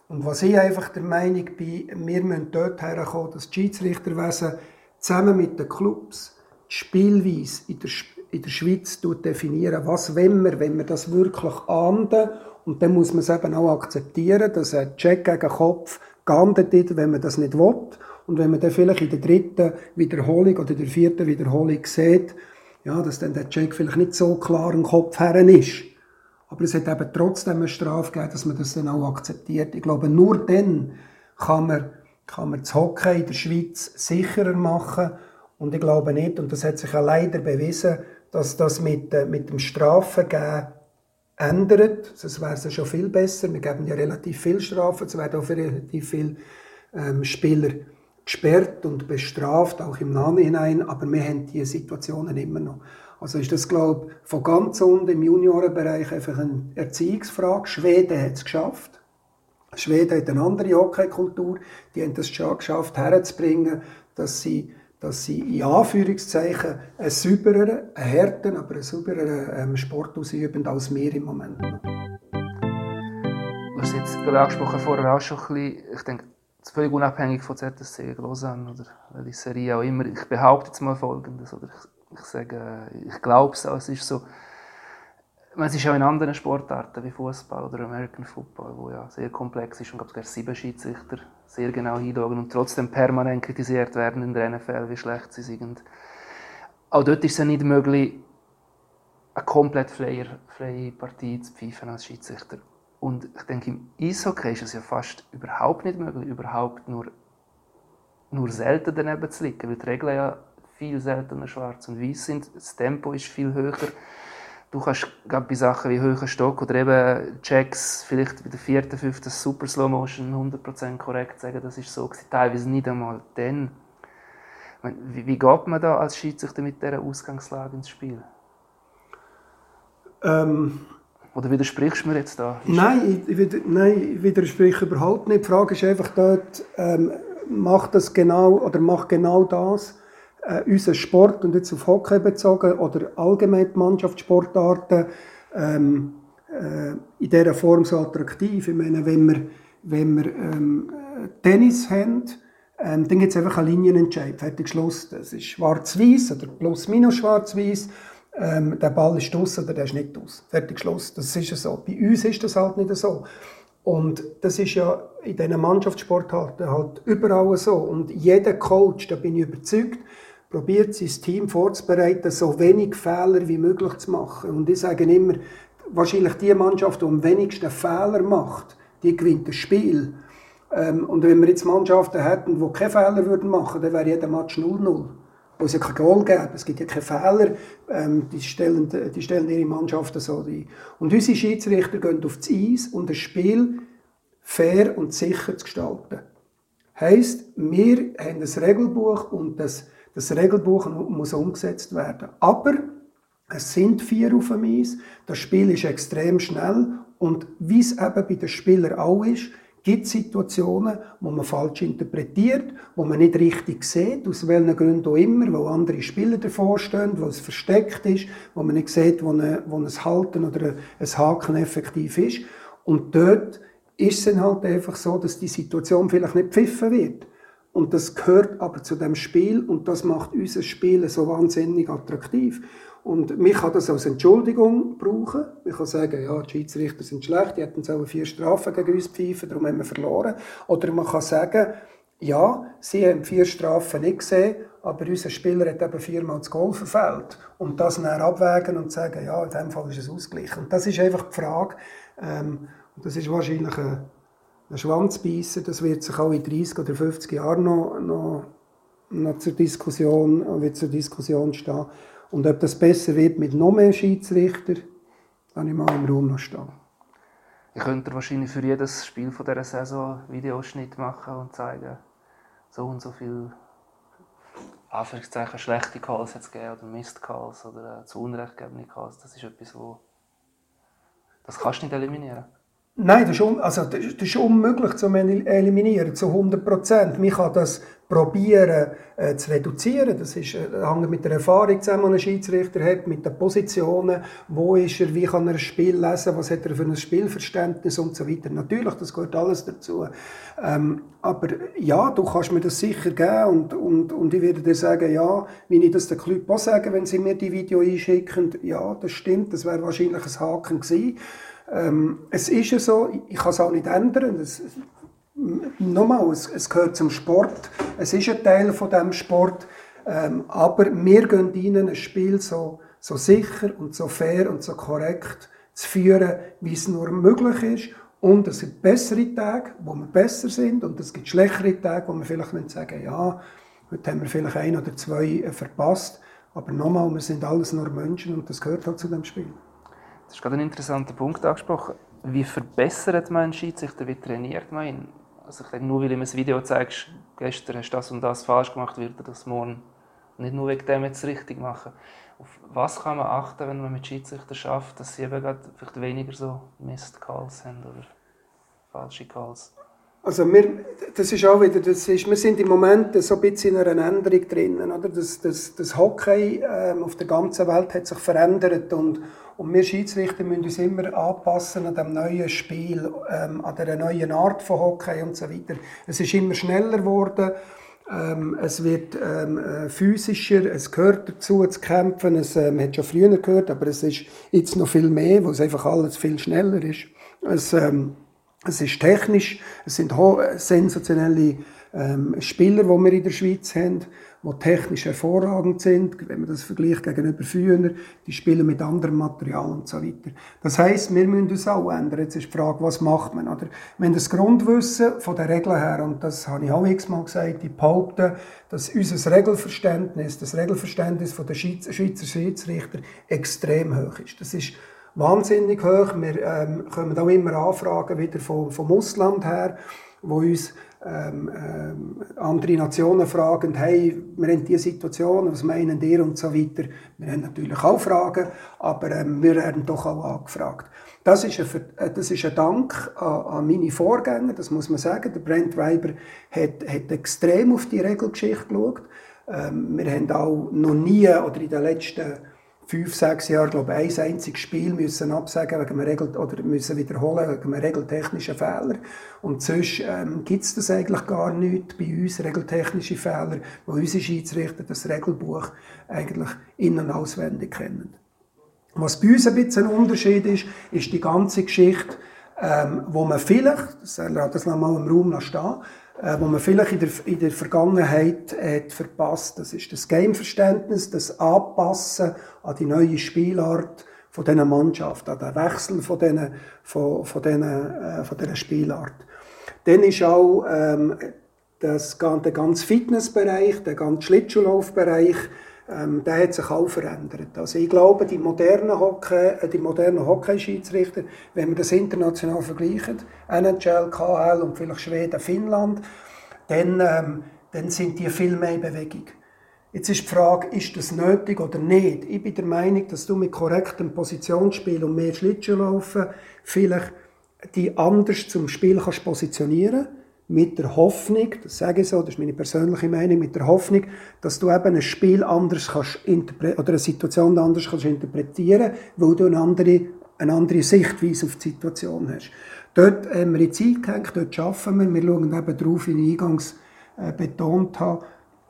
S2: Und was ich einfach der Meinung bin, wir müssen dort herkommen, dass die Schiedsrichterwesen zusammen mit den Clubs die Spielweise in der, in der Schweiz definieren. Was wollen wir, wenn wir das wirklich ahnden? Und dann muss man es eben auch akzeptieren, dass ein Check gegen Kopf geahndet ist, wenn man das nicht will. Und wenn man dann vielleicht in der dritten Wiederholung oder der vierten Wiederholung sieht, ja, dass dann der Check vielleicht nicht so klar im Kopf her ist. Aber es hat eben trotzdem eine Strafe gegeben, dass man das dann auch akzeptiert. Ich glaube, nur dann kann man, kann man das Hockey in der Schweiz sicherer machen. Und ich glaube nicht, und das hat sich ja leider bewiesen, dass das mit, äh, mit dem Strafengeben ändert. Sonst wäre es schon viel besser. Wir geben ja relativ viel Strafen, es werden auch relativ viele ähm, Spieler gesperrt und bestraft, auch im Namen hinein, aber wir haben diese Situationen immer noch. Also ist das, glaube ich, von ganz unten im Juniorenbereich einfach eine Erziehungsfrage. Schweden hat es geschafft. Schweden hat eine andere Hockeykultur. Die haben es schon geschafft, herzubringen, dass sie, dass sie in Anführungszeichen einen saubereren, einen härteren, aber einen saubereren ähm, Sport ausüben als wir im Moment.
S1: Du hast jetzt gerade angesprochen vorher auch schon ein bisschen, ich denke, völlig unabhängig von ZSC Lausanne oder welche Serie auch immer. Ich behaupte jetzt mal Folgendes, oder ich ich sage, ich glaube es es ist so, es ist auch in anderen Sportarten wie Fußball oder American Football, wo ja sehr komplex ist und sogar sieben Schiedsrichter sehr genau hinschauen und trotzdem permanent kritisiert werden in der NFL, wie schlecht sie sind. Auch dort ist es ja nicht möglich, eine komplett freie, freie Partie zu pfeifen als Schiedsrichter. Und ich denke, im Eishockey ist es ja fast überhaupt nicht möglich, überhaupt nur, nur selten daneben zu liegen, weil die Regeln ja viel seltener schwarz und weiß sind. Das Tempo ist viel höher. Du kannst gerade bei Sachen wie höherer Stock oder eben Checks, vielleicht bei der vierten, fünften Super Slow Motion 100% korrekt sagen, das ist so gewesen. Teilweise nicht einmal dann. Wie, wie geht man da als Schiedsrichter mit dieser Ausgangslage ins Spiel? Ähm, oder widersprichst du mir jetzt da?
S2: Nein ich, ich, nein, ich widerspreche überhaupt nicht. Die Frage ist einfach dort, ähm, macht das genau oder macht genau das, äh, unseren Sport und jetzt auf Hockey bezogen oder allgemein die Mannschaftssportarten ähm, äh, in dieser Form so attraktiv. Ich meine, wenn wir, wenn wir ähm, Tennis haben, ähm, dann gibt es einfach einen Linienentscheid, fertig Schluss. Das ist schwarz-weiß oder plus-minus schwarz-weiß. Ähm, der Ball ist aus oder der ist nicht aus. Fertig Schluss. Das ist ja so. Bei uns ist das halt nicht so. Und das ist ja in diesen Mannschaftssportarten halt überall so. Und jeder Coach, da bin ich überzeugt, probiert sein Team vorzubereiten, so wenig Fehler wie möglich zu machen. Und ich sage immer, wahrscheinlich die Mannschaft, die am wenigsten Fehler macht, die gewinnt das Spiel. Ähm, und wenn wir jetzt Mannschaften hätten, die keine Fehler würden machen, dann wäre jeder Match 0-0. Wo es ja kein Goal gäbe, es gibt ja keine Fehler, ähm, die, stellen, die stellen ihre Mannschaften so ein. Und unsere Schiedsrichter gehen auf das Eis, um das Spiel fair und sicher zu gestalten. Heißt, wir haben ein Regelbuch und das das Regelbuch muss umgesetzt werden. Aber es sind vier auf dem Eis. Das Spiel ist extrem schnell. Und wie es eben bei den Spielern auch ist, gibt es Situationen, wo man falsch interpretiert, wo man nicht richtig sieht, aus welchen Gründen auch immer, wo andere Spieler davor stehen, wo es versteckt ist, wo man nicht sieht, wo, eine, wo ein Halten oder ein Haken effektiv ist. Und dort ist es dann halt einfach so, dass die Situation vielleicht nicht pfiffen wird. Und das gehört aber zu dem Spiel und das macht unser Spiel so wahnsinnig attraktiv. Und mich kann das als Entschuldigung brauchen. Ich kann sagen, ja, die Schiedsrichter sind schlecht, die hätten so vier Strafen gegen uns pfeifen, darum haben wir verloren. Oder man kann sagen, ja, sie haben vier Strafen nicht gesehen, aber unser Spieler hat eben viermal das Goal verfehlt. Und das dann abwägen und sagen, ja, in dem Fall ist es ausgeglichen. Und das ist einfach die Frage, ähm, und das ist wahrscheinlich ein, ein Schwanzbeissen, das wird sich auch in 30 oder 50 Jahren noch, noch, noch zur Diskussion, wird zur Diskussion stehen und ob das besser wird mit noch mehr Schiedsrichter, ich mal im Raum noch stehen.
S1: Ich könnte wahrscheinlich für jedes Spiel von dieser Saison Videoschnitt machen und zeigen, so und so viel Anführungszeichen schlechte Calls jetzt gegeben oder Mist Calls oder äh, zu Unrecht gegebene Calls. Das ist etwas, wo das kannst du nicht eliminieren.
S2: Nein, das ist, un also, das ist unmöglich zu eliminieren, zu 100 Prozent. Man kann das probieren äh, zu reduzieren. Das ist, äh, hängt mit der Erfahrung zusammen, die ein Schiedsrichter hat, mit den Positionen, wo ist er, wie kann er ein Spiel lesen, was hat er für ein Spielverständnis und so weiter. Natürlich, das gehört alles dazu. Ähm, aber ja, du kannst mir das sicher geben und, und, und ich würde dir sagen, ja, wie ich das den Club auch sagen, wenn sie mir die Video einschicken, ja, das stimmt, das wäre wahrscheinlich ein Haken gewesen. Ähm, es ist ja so, ich kann es auch nicht ändern. Das, nochmal, es, es, gehört zum Sport. Es ist ein Teil von dem Sport. Ähm, aber wir gehen ihnen ein Spiel so, so sicher und so fair und so korrekt zu führen, wie es nur möglich ist. Und es gibt bessere Tage, wo wir besser sind, und es gibt schlechtere Tage, wo wir vielleicht sagen ja, heute haben wir vielleicht ein oder zwei äh, verpasst. Aber nochmal, wir sind alles nur Menschen und das gehört halt zu dem Spiel.
S1: Das ist gerade ein interessanter Punkt angesprochen. Wie verbessert man einen Schiedsrichter? Wie trainiert man ihn? Also ich denke, nur weil du ihm ein Video zeigst, gestern hast du das und das falsch gemacht, wird er das morgen nicht nur wegen dem jetzt richtig machen. Auf was kann man achten, wenn man mit Schiedsrichtern schafft, dass sie eben gerade vielleicht weniger so Mist-Calls haben oder falsche Calls?
S2: Also wir, das ist auch wieder, das ist, wir sind im Moment so ein bisschen in einer Änderung drinnen. Oder? Das, das, das Hockey ähm, auf der ganzen Welt hat sich verändert und, und wir Schiedsrichter müssen uns immer anpassen an dem neuen Spiel, ähm, an der neuen Art von Hockey und so weiter. Es ist immer schneller geworden. Ähm, es wird ähm, äh, physischer, es gehört dazu zu kämpfen. Es ähm, hat schon früher gehört, aber es ist jetzt noch viel mehr, wo es einfach alles viel schneller ist. Es, ähm, es ist technisch, es sind sensationelle ähm, Spieler, die wir in der Schweiz haben, die technisch hervorragend sind, wenn man das vergleicht gegenüber früher, die spielen mit anderem Material und so weiter. Das heißt, wir müssen uns auch ändern. Jetzt ist die Frage, was macht man? Oder wenn das Grundwissen von der Regeln her, und das habe ich auch x-mal gesagt, ich behaupte, dass unser Regelverständnis, das Regelverständnis von der Schweizer Schiedsrichter extrem hoch ist. Das ist wahnsinnig hoch. Wir ähm, kommen auch immer Anfragen wieder vom, vom Ausland her, wo uns ähm, ähm, andere Nationen fragen, hey, wir haben diese Situation, was meinen ihr und so weiter. Wir haben natürlich auch Fragen, aber ähm, wir werden doch auch angefragt. Das ist ein, äh, das ist ein Dank an, an, meine Vorgänger, das muss man sagen. Der Brent Weiber hat, hat extrem auf die Regelgeschichte geschaut. Ähm, wir haben auch noch nie oder in den letzten fünf, sechs Jahre, glaube ich, ein einziges Spiel müssen absagen wegen einem Regel oder müssen wiederholen wegen einem regeltechnischen Fehler. Und sonst ähm, gibt es das eigentlich gar nicht bei uns, regeltechnische Fehler, wo unsere Schiedsrichter das Regelbuch eigentlich in- und auswendig kennen. Was bei uns ein bisschen ein Unterschied ist, ist die ganze Geschichte, ähm, wo man vielleicht, das lasse das mal im Raum stehen, äh, wo man vielleicht in der, in der Vergangenheit hat verpasst. Das ist das Gameverständnis, das Anpassen an die neue Spielart von dieser Mannschaft, an den Wechsel von dieser, von, von dieser, äh, von dieser Spielart. Dann ist auch ähm, das, der ganze Fitnessbereich, der ganze Schlittschuhlaufbereich, ähm, der hat sich auch verändert. Also ich glaube, die modernen Hockey, äh, die Hockeyschiedsrichter, wenn wir das international vergleichen, NHL, KHL und vielleicht Schweden, Finnland, dann, ähm, dann sind die viel mehr in Bewegung. Jetzt ist die Frage, ist das nötig oder nicht? Ich bin der Meinung, dass du mit korrektem Positionsspiel und mehr Schlittschuhlaufen vielleicht die anders zum Spiel kannst positionieren kannst mit der Hoffnung, das sage ich so, das ist meine persönliche Meinung, mit der Hoffnung, dass du eben ein Spiel anders kannst oder eine Situation anders kannst interpretieren, weil du eine andere, eine andere Sichtweise auf die Situation hast. Dort haben wir in Zeit gehängt, dort arbeiten wir, wir schauen eben darauf, wie ich eingangs äh, betont habe,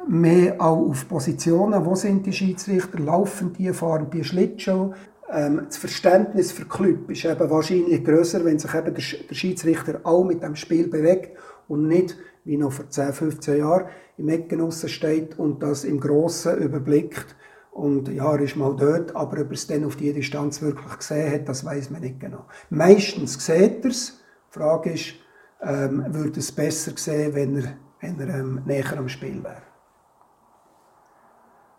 S2: mehr auch auf Positionen, wo sind die Schiedsrichter, laufen die, fahren die Schlittschuh. Ähm, das Verständnis für Club ist eben wahrscheinlich größer, wenn sich eben der Schiedsrichter auch mit dem Spiel bewegt und nicht, wie noch vor 10, 15 Jahren, im Ecken steht und das im Grossen überblickt. Und ja, er ist mal dort, aber ob er es dann auf die Distanz wirklich gesehen hat, das weiß man nicht genau. Meistens sieht er es. Die Frage ist, ähm, würde es besser sehen, wenn er, wenn er ähm, näher am Spiel wäre.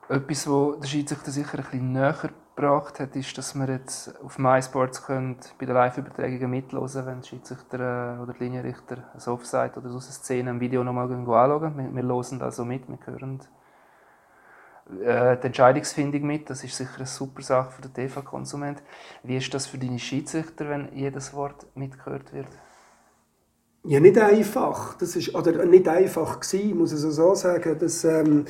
S1: Etwas, was der Schiedsrichter sicher ein bisschen näher gebracht hat, ist, dass wir jetzt auf MySports können, bei den Live-Übertragungen mithören wenn der Schiedsrichter äh, oder der Linienrichter ein Offside oder so eine Szene im Video nochmal anschauen. Wir, wir also mit, wir hören äh, die Entscheidungsfindung mit. Das ist sicher eine super Sache für den TV-Konsument. Wie ist das für deine Schiedsrichter, wenn jedes Wort mitgehört wird?
S2: Ja, nicht einfach. Das ist, oder nicht einfach gewesen, muss ich so sagen. Das, ähm,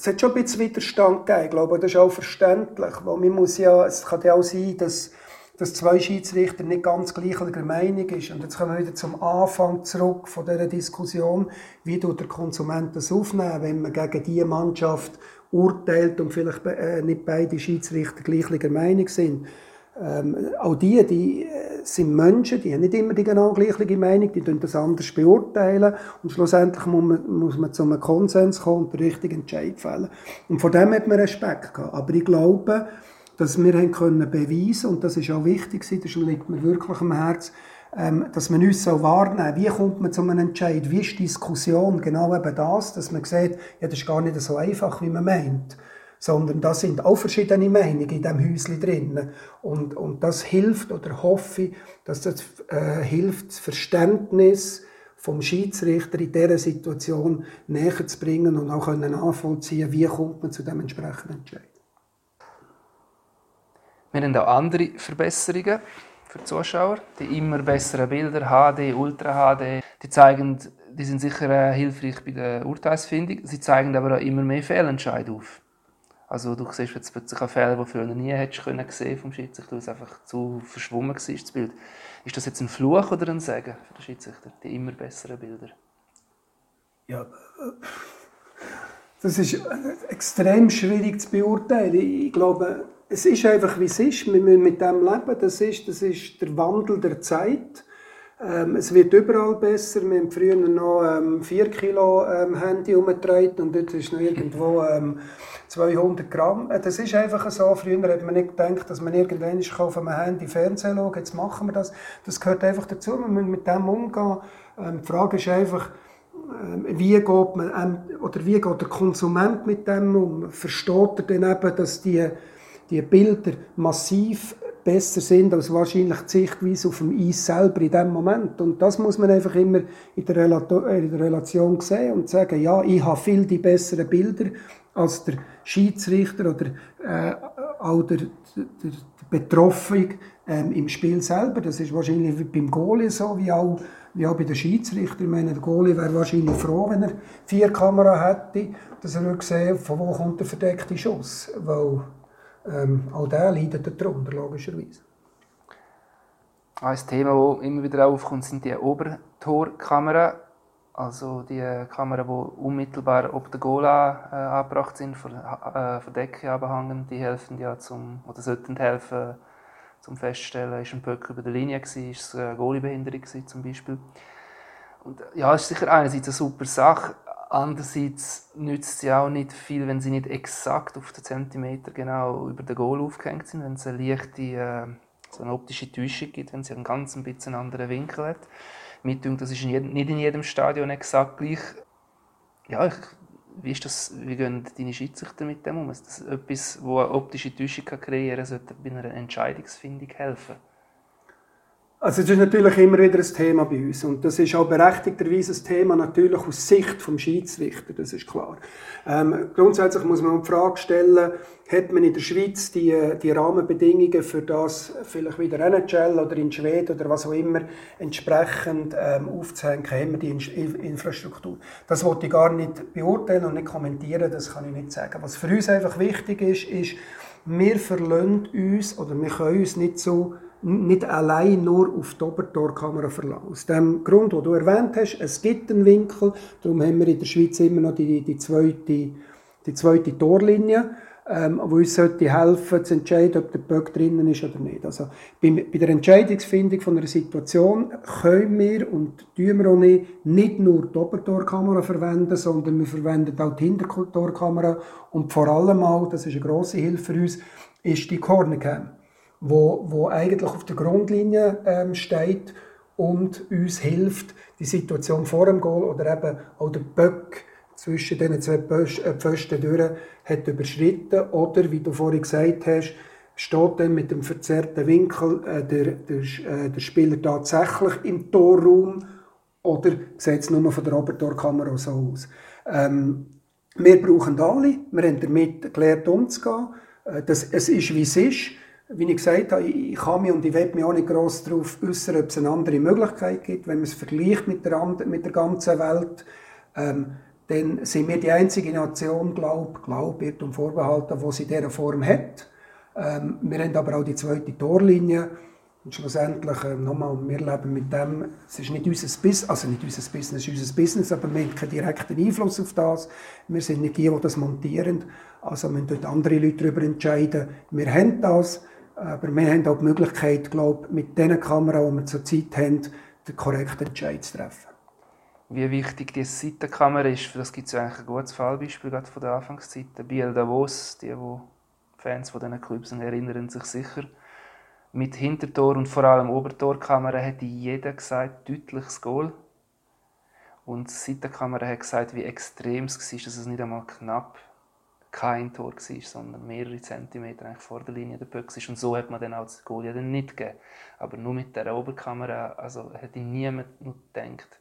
S2: es hat schon ein bisschen Widerstand gegeben. Ich glaube, das ist auch verständlich. Weil man muss ja, es kann ja auch sein, dass, dass zwei Schiedsrichter nicht ganz gleicher Meinung sind. Und jetzt kommen wir wieder zum Anfang zurück von dieser Diskussion. Wie der Konsument das aufnehmen, wenn man gegen diese Mannschaft urteilt und vielleicht äh, nicht beide Schiedsrichter gleicher Meinung sind? Ähm, auch die, die äh, sind Menschen, die haben nicht immer die genau gleiche Meinung, die das anders beurteilen und schlussendlich muss man, muss man zu einem Konsens kommen und den richtigen Entscheid fällen. Und vor dem hat man Respekt gehabt. Aber ich glaube, dass wir haben können beweisen und das ist auch wichtig, das liegt mir wirklich am Herzen, ähm, dass man uns so wahrnehmen wie kommt man zu einem Entscheid, wie ist die Diskussion, genau eben das, dass man sieht, ja, das ist gar nicht so einfach, wie man meint sondern da sind auch verschiedene Meinungen in diesem Häuschen drin. Und, und das hilft oder hoffe ich, dass das äh, hilft, das Verständnis vom Schiedsrichter in dieser Situation näher zu bringen und auch können nachvollziehen, wie kommt man zu dem entsprechenden Entscheid.
S1: Wir haben auch andere Verbesserungen für die Zuschauer. Die immer besseren Bilder, HD, Ultra HD, die zeigen, die sind sicher äh, hilfreich bei der Urteilsfindung. Sie zeigen aber auch immer mehr Fehlentscheid auf. Also du siehst jetzt plötzlich einen Fehler, den du früher nie hättest können sehen vom Schiedsrichter, weil es einfach zu verschwommen war, das Bild. Ist das jetzt ein Fluch oder ein Segen für den Schiedsrichter, die immer besseren Bilder?
S2: Ja, das ist extrem schwierig zu beurteilen. Ich glaube, es ist einfach, wie es ist. Wir müssen mit dem leben. Das ist, das ist der Wandel der Zeit. Ähm, es wird überall besser. Wir haben früher noch ähm, 4 Kilo ähm, Handy umgetragen und jetzt ist noch irgendwo ähm, 200 Gramm. Äh, das ist einfach so. Früher hat man nicht gedacht, dass man irgendwann auf einem Handy Fernsehen schaut. Jetzt machen wir das. Das gehört einfach dazu. Wir müssen mit dem umgehen. Ähm, die Frage ist einfach, ähm, wie geht, man, ähm, oder wie geht der Konsument mit dem um? Versteht er denn eben, dass die, die Bilder massiv besser sind als wahrscheinlich die Sichtweise auf dem Eis selber in dem Moment. Und das muss man einfach immer in der, in der Relation sehen und sagen, ja, ich habe viel die besseren Bilder als der Schiedsrichter oder äh, auch der, der, der Betroffene ähm, im Spiel selber. Das ist wahrscheinlich beim Goalie so, wie auch, wie auch bei den Schiedsrichtern. Ich meine, der Goalie wäre wahrscheinlich froh, wenn er vier Kameras hätte, dass er sehen von wo kommt der verdeckte Schuss. Weil ähm, auch der leidet darunter, logischerweise.
S1: Ein Thema, das immer wieder aufkommt, sind die Obertorkameras. Also die Kameras, die unmittelbar ob der Goal äh, angebracht sind, von, äh, von Decke abhängen, die helfen ja zum, oder sollten helfen, zum Feststellen, ist ein Böck über der Linie gewesen, ist es eine Goaliebehinderung zum Beispiel. Und ja, ist sicher einerseits eine super Sache, andererseits nützt es ja auch nicht viel, wenn sie nicht exakt auf den Zentimeter genau über den Goal aufgehängt sind, wenn es eine leichte, äh, so eine optische Täuschung gibt, wenn sie einen ganz ein bisschen anderen Winkel hat mit das ist in jedem, nicht in jedem Stadion exakt gleich. Ja, ich, wie, ist das, wie gehen deine Schiedsrichter mit dem um? Ist das etwas, das eine optische Täuschung kreieren kann, sollte bei einer Entscheidungsfindung helfen?
S2: Also das ist natürlich immer wieder ein Thema bei uns und das ist auch berechtigterweise ein Thema natürlich aus Sicht vom Schiedsrichter, das ist klar. Ähm, grundsätzlich muss man die Frage stellen, hat man in der Schweiz die, die Rahmenbedingungen für das vielleicht wieder NHL oder in Schweden oder was auch immer entsprechend ähm, aufzuhängen, haben wir die in Infrastruktur. Das wollte ich gar nicht beurteilen und nicht kommentieren, das kann ich nicht sagen. Was für uns einfach wichtig ist, ist, wir verlassen uns oder wir können uns nicht so nicht allein nur auf die Obertorkamera verlassen. Aus dem Grund, den du erwähnt hast, es gibt einen Winkel, darum haben wir in der Schweiz immer noch die, die, zweite, die zweite Torlinie, ähm, wo uns sollte helfen zu entscheiden, ob der Bug drinnen ist oder nicht. Also bei, bei der Entscheidungsfindung von einer Situation können wir und tun wir auch nicht, nicht nur die Obertorkamera verwenden, sondern wir verwenden auch die Hintertorkamera und vor allem auch, das ist eine grosse Hilfe für uns, ist die Cornercam wo, wo eigentlich auf der Grundlinie ähm, steht und uns hilft, die Situation vor dem Goal oder eben auch der Böck zwischen diesen zwei äh, Pfosten durch hat überschritten oder, wie du vorhin gesagt hast, steht dann mit dem verzerrten Winkel äh, der, der, äh, der Spieler tatsächlich im Torraum oder sieht es nur von der Obertorkamera so aus. Ähm, wir brauchen alle, wir haben damit gelernt umzugehen. Äh, das, es ist, wie es ist. Wie ich gesagt habe, ich kann mich und ich will mich auch nicht gross darauf äußern, ob es eine andere Möglichkeit gibt. Wenn man es vergleicht mit der, mit der ganzen Welt, ähm, dann sind wir die einzige Nation, glaube glaub, wird um vorbehalten, die sie in dieser Form hat. Ähm, wir haben aber auch die zweite Torlinie. Und schlussendlich, äh, nochmal, wir leben mit dem, es ist nicht unser Business, also nicht unser Business, es ist unser Business, aber wir haben keinen direkten Einfluss auf das. Wir sind nicht die, die das montieren. Also müssen dort andere Leute darüber entscheiden. Wir haben das. Aber wir haben auch die Möglichkeit, glaube mit den Kameras, die wir zurzeit haben, den korrekten Entscheid zu treffen.
S1: Wie wichtig die Seitenkamera ist, das gibt es eigentlich ein gutes Fallbeispiel gerade von der Anfangszeit. Biel Davos, die, die Fans von diesen Clubs erinnern sich sicher. Mit Hintertor und vor allem Obertorkamera hätte jeder gesagt, deutliches Goal. Und die Seitenkamera hat gesagt, wie extrem es war, dass es nicht einmal knapp kein Tor war, sondern mehrere Zentimeter vor der Linie der Böcks ist. Und so hat man dann auch das Goal ja dann nicht gegeben. Aber nur mit der Oberkamera, also hätte niemand nur gedacht,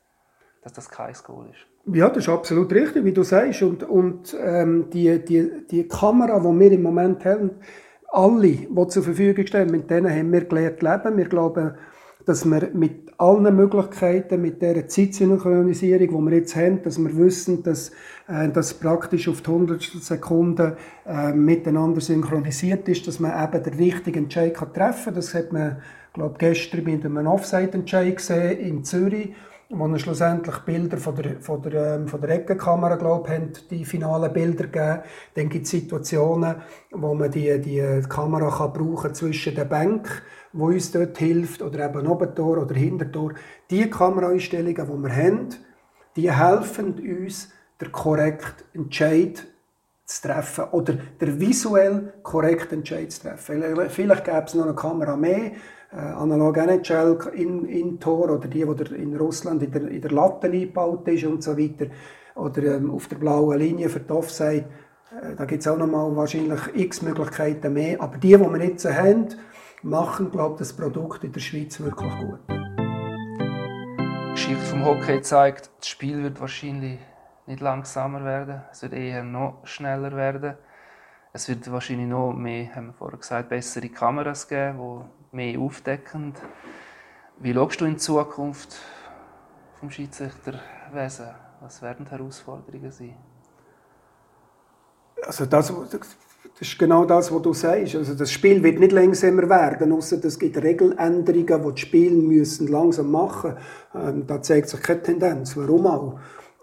S1: dass das kein Goal ist.
S2: Ja, das ist absolut richtig, wie du sagst. Und, und ähm, die, die, die Kamera, die wir im Moment haben, alle, die zur Verfügung stehen, mit denen haben wir gelernt leben. Wir glauben, dass wir mit allen Möglichkeiten, mit der Zeitsynchronisierung, die wir jetzt haben, dass wir wissen, dass äh, das praktisch auf die 100 Sekunden äh, miteinander synchronisiert ist, dass man eben den richtigen Entscheid treffen kann. Das hat man, glaube gestern mit einem Offside-Entscheid gesehen in Zürich wo er schlussendlich Bilder von der, von der, ähm, von der Eckenkamera, glaube haben die finalen Bilder gegeben. Dann gibt es Situationen, wo man die, die Kamera kann brauchen zwischen den Bänken, wo uns dort hilft, oder eben Obentor oder Hintertor. Die Kameraeinstellungen, die wir haben, die helfen uns, den korrekten Entscheid zu treffen oder der visuell korrekten Entscheid zu treffen. Vielleicht gäbe es noch eine Kamera mehr, analog NHL in, in Tor oder die, die in Russland in der, in der Latte eingebaut ist und so weiter. Oder ähm, auf der blauen Linie für die Offside. Äh, da gibt es auch noch mal wahrscheinlich x Möglichkeiten mehr. Aber die, die wir jetzt haben, machen, glaube ich, das Produkt in der Schweiz wirklich gut.
S1: Die Geschichte vom Hockey zeigt, das Spiel wird wahrscheinlich nicht langsamer werden. Es wird eher noch schneller werden. Es wird wahrscheinlich noch mehr, haben wir vorher gesagt, bessere Kameras geben, die mehr aufdecken. Wie schaust du in Zukunft vom Schiedsrichterwesen? Was werden die Herausforderungen sein?
S2: Also das, das ist genau das, was du sagst. Also das Spiel wird nicht langsamer werden, außer es gibt Regeländerungen, die die Spiele müssen langsam machen müssen. Ähm, da zeigt sich keine Tendenz. Warum auch?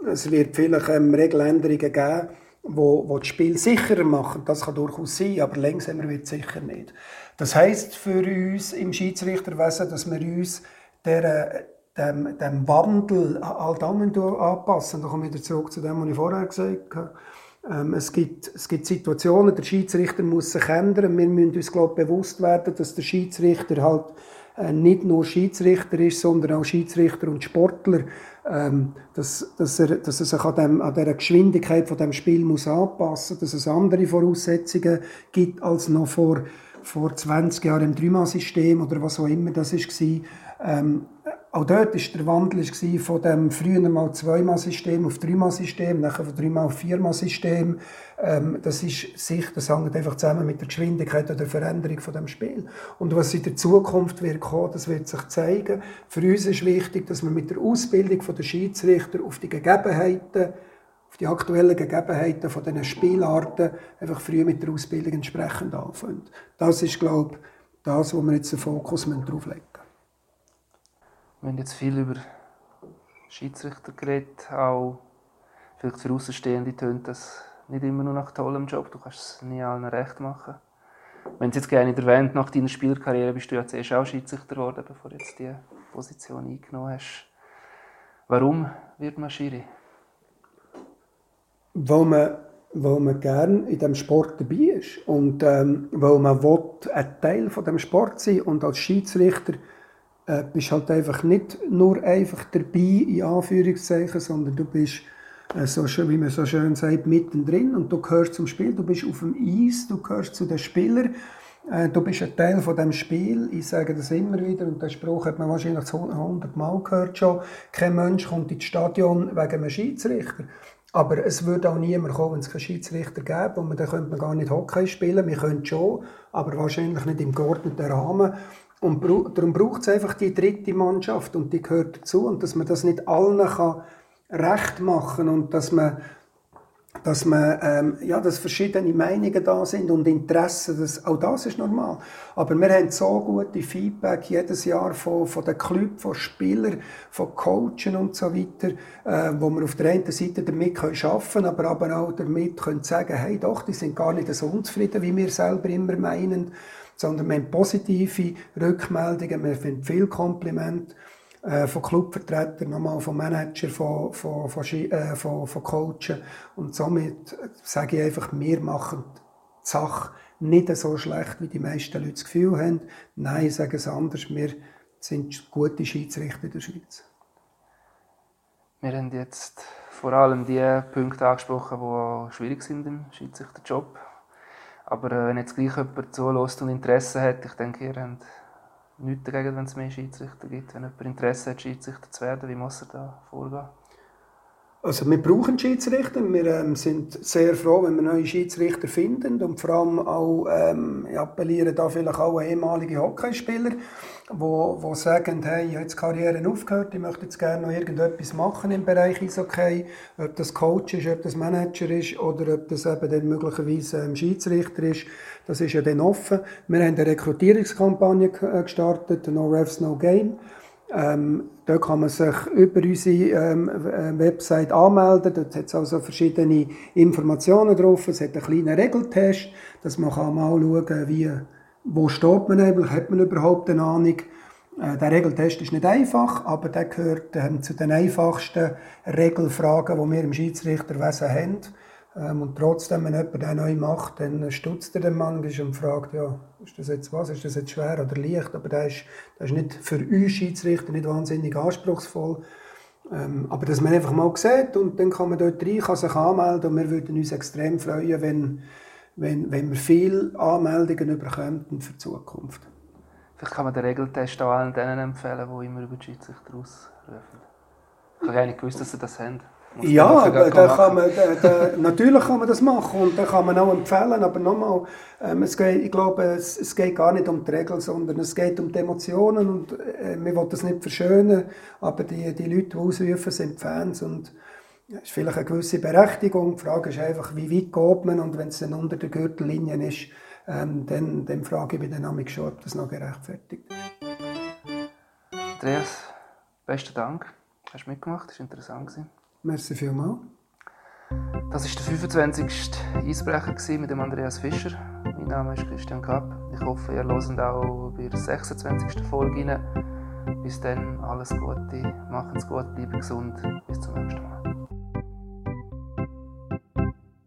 S2: Es wird vielleicht ähm, Regeländerungen geben, wo, wo das Spiel sicherer machen. Das kann durchaus sein, aber langsamer wird sicher nicht. Das heißt für uns im Schiedsrichterwesen, dass wir uns der, dem, dem Wandel damit anpassen. Da komme ich wieder zurück zu dem, was ich vorher gesagt habe. Ähm, es, gibt, es gibt Situationen, der Schiedsrichter muss sich ändern. Wir müssen uns glaub, bewusst werden, dass der Schiedsrichter halt äh, nicht nur Schiedsrichter ist, sondern auch Schiedsrichter und Sportler. Ähm, dass, dass, er, dass er sich an, dem, an der Geschwindigkeit von dem Spiel muss anpassen, dass es andere Voraussetzungen gibt als noch vor vor 20 Jahren im Dreimal-System oder was auch immer das war. Ähm, auch dort war der Wandel von dem frühen mal Zweimal-System auf Dreimal-System, nachher von Dreimal auf Viermal-System. Ähm, das ist sich, das hängt einfach zusammen mit der Geschwindigkeit oder der Veränderung von dem Spiel. Und was in der Zukunft wird kommen, das wird sich zeigen. Für uns ist wichtig, dass wir mit der Ausbildung der Schiedsrichter auf die Gegebenheiten auf die aktuellen Gegebenheiten von diesen Spielarten einfach früh mit der Ausbildung entsprechend anfangen. Das ist, glaube ich, das, wo wir jetzt den Fokus drauf legen
S1: Wir haben jetzt viel über Schiedsrichter geredet, auch vielleicht für Außenstehende tönt das nicht immer nur nach tollem Job, du kannst es nie allen recht machen. Wenn es jetzt gerne erwähnt, nach deiner Spielerkarriere bist du ja zuerst auch Schiedsrichter geworden, bevor du jetzt diese Position eingenommen hast. Warum wird man Schiri?
S2: Weil man, weil man gerne in diesem Sport dabei ist und ähm, weil man will, ein Teil von dem Sport sein und als Schiedsrichter äh, bist halt einfach nicht nur einfach dabei, in Anführungszeichen, sondern du bist äh, so schön, wie man so schön sagt, mittendrin und du gehörst zum Spiel, du bist auf dem Eis, du gehörst zu den Spielern, äh, du bist ein Teil von dem Spiel. Ich sage das immer wieder und den Spruch hat man wahrscheinlich 100 Mal gehört schon. Kein Mensch kommt ins Stadion wegen einem Schiedsrichter. Aber es würde auch niemand kommen, wenn es keinen Schiedsrichter gäbe. Und dann könnte man gar nicht Hockey spielen. Wir können schon, aber wahrscheinlich nicht im geordneten Rahmen. Und darum braucht es einfach die dritte Mannschaft und die gehört dazu. Und dass man das nicht allen kann recht machen und dass man dass, man, ähm, ja, dass verschiedene Meinungen da sind und Interessen, das, auch das ist normal. Aber wir haben so gute Feedback jedes Jahr von, von den Clubs, von Spielern, von Coachen und so weiter, äh, wo wir auf der einen Seite damit können arbeiten aber, aber auch damit können sagen, hey doch, die sind gar nicht so unzufrieden, wie wir selber immer meinen, sondern wir haben positive Rückmeldungen, wir finden viel Kompliment äh, von Clubvertretern, nochmal vom Manager, von, von, von, äh, von, von Coachen. Und somit sage ich einfach, wir machen die Sache nicht so schlecht, wie die meisten Leute das Gefühl haben. Nein, ich sage es anders, wir sind gute Schiedsrichter in der Schweiz.
S1: Wir haben jetzt vor allem die Punkte angesprochen, die schwierig sind im Schiedsrichterjob. Aber äh, wenn jetzt gleich jemand zulässt und Interesse hat, ich denke, ihr habt nichts dagegen, wenn es mehr Schiedsrichter gibt. Wenn jemand Interesse hat, Schiedsrichter zu werden, wie muss er da vorgehen?
S2: Also wir brauchen Schiedsrichter. Wir ähm, sind sehr froh, wenn wir neue Schiedsrichter finden und vor allem auch ähm, appellieren da vielleicht auch an ehemalige Hockeyspieler, wo, wo sagen, hey, ich habe jetzt Karriere aufgehört, ich möchte jetzt gerne noch irgendetwas machen im Bereich Eishockey, ob das Coach ist, ob das Manager ist oder ob das eben dann möglicherweise ähm, Schiedsrichter ist, das ist ja dann offen. Wir haben eine Rekrutierungskampagne äh, gestartet, No Refs, No Game. Ähm, da kann man sich über unsere ähm, äh, Website anmelden. Dort hat es also verschiedene Informationen drauf. Es hat einen kleinen Regeltest, dass man kann mal schauen kann, wie, wo steht man eigentlich, hat man überhaupt eine Ahnung. Äh, der Regeltest ist nicht einfach, aber der gehört ähm, zu den einfachsten Regelfragen, die wir im Schiedsrichterwesen haben. Ähm, und trotzdem, wenn jemand den neu macht, dann stutzt er den manchmal und fragt, ja, ist das jetzt was, ist das jetzt schwer oder leicht? Aber das ist, das ist nicht für uns Schiedsrichter nicht wahnsinnig anspruchsvoll. Ähm, aber dass man einfach mal sieht und dann kann man dort rein, kann sich anmelden und wir würden uns extrem freuen, wenn, wenn, wenn wir viele Anmeldungen bekommen für die Zukunft.
S1: Vielleicht kann man den Regeltest auch allen denen empfehlen, die immer über die Schiedsrichter ausrufen. Ich habe gar nicht gewusst, dass sie das haben.
S2: Ja, da kann man, da, da, natürlich kann man das machen und da kann man auch empfehlen, aber nochmal, ähm, es geht, ich glaube, es, es, geht gar nicht um die Regeln, sondern es geht um die Emotionen und äh, wir wollen das nicht verschönen, aber die, die Leute, die ausrufen, sind Fans und es ist vielleicht eine gewisse Berechtigung. Die Frage ist einfach, wie weit geht man und wenn es dann unter der Gürtellinie ist, ähm, dann, dann frage ich mich dann schon, ob das noch gerechtfertigt ist.
S1: Andreas, besten Dank. Hast du mitgemacht, das war interessant.
S2: Merci vielmals.
S1: Das war der 25. Eisbrecher mit dem Andreas Fischer. Mein Name ist Christian Kapp. Ich hoffe, ihr hört auch bei der 26. Folge rein. Bis dann, alles Gute, macht's gut, bleibt gesund. Bis zum nächsten Mal.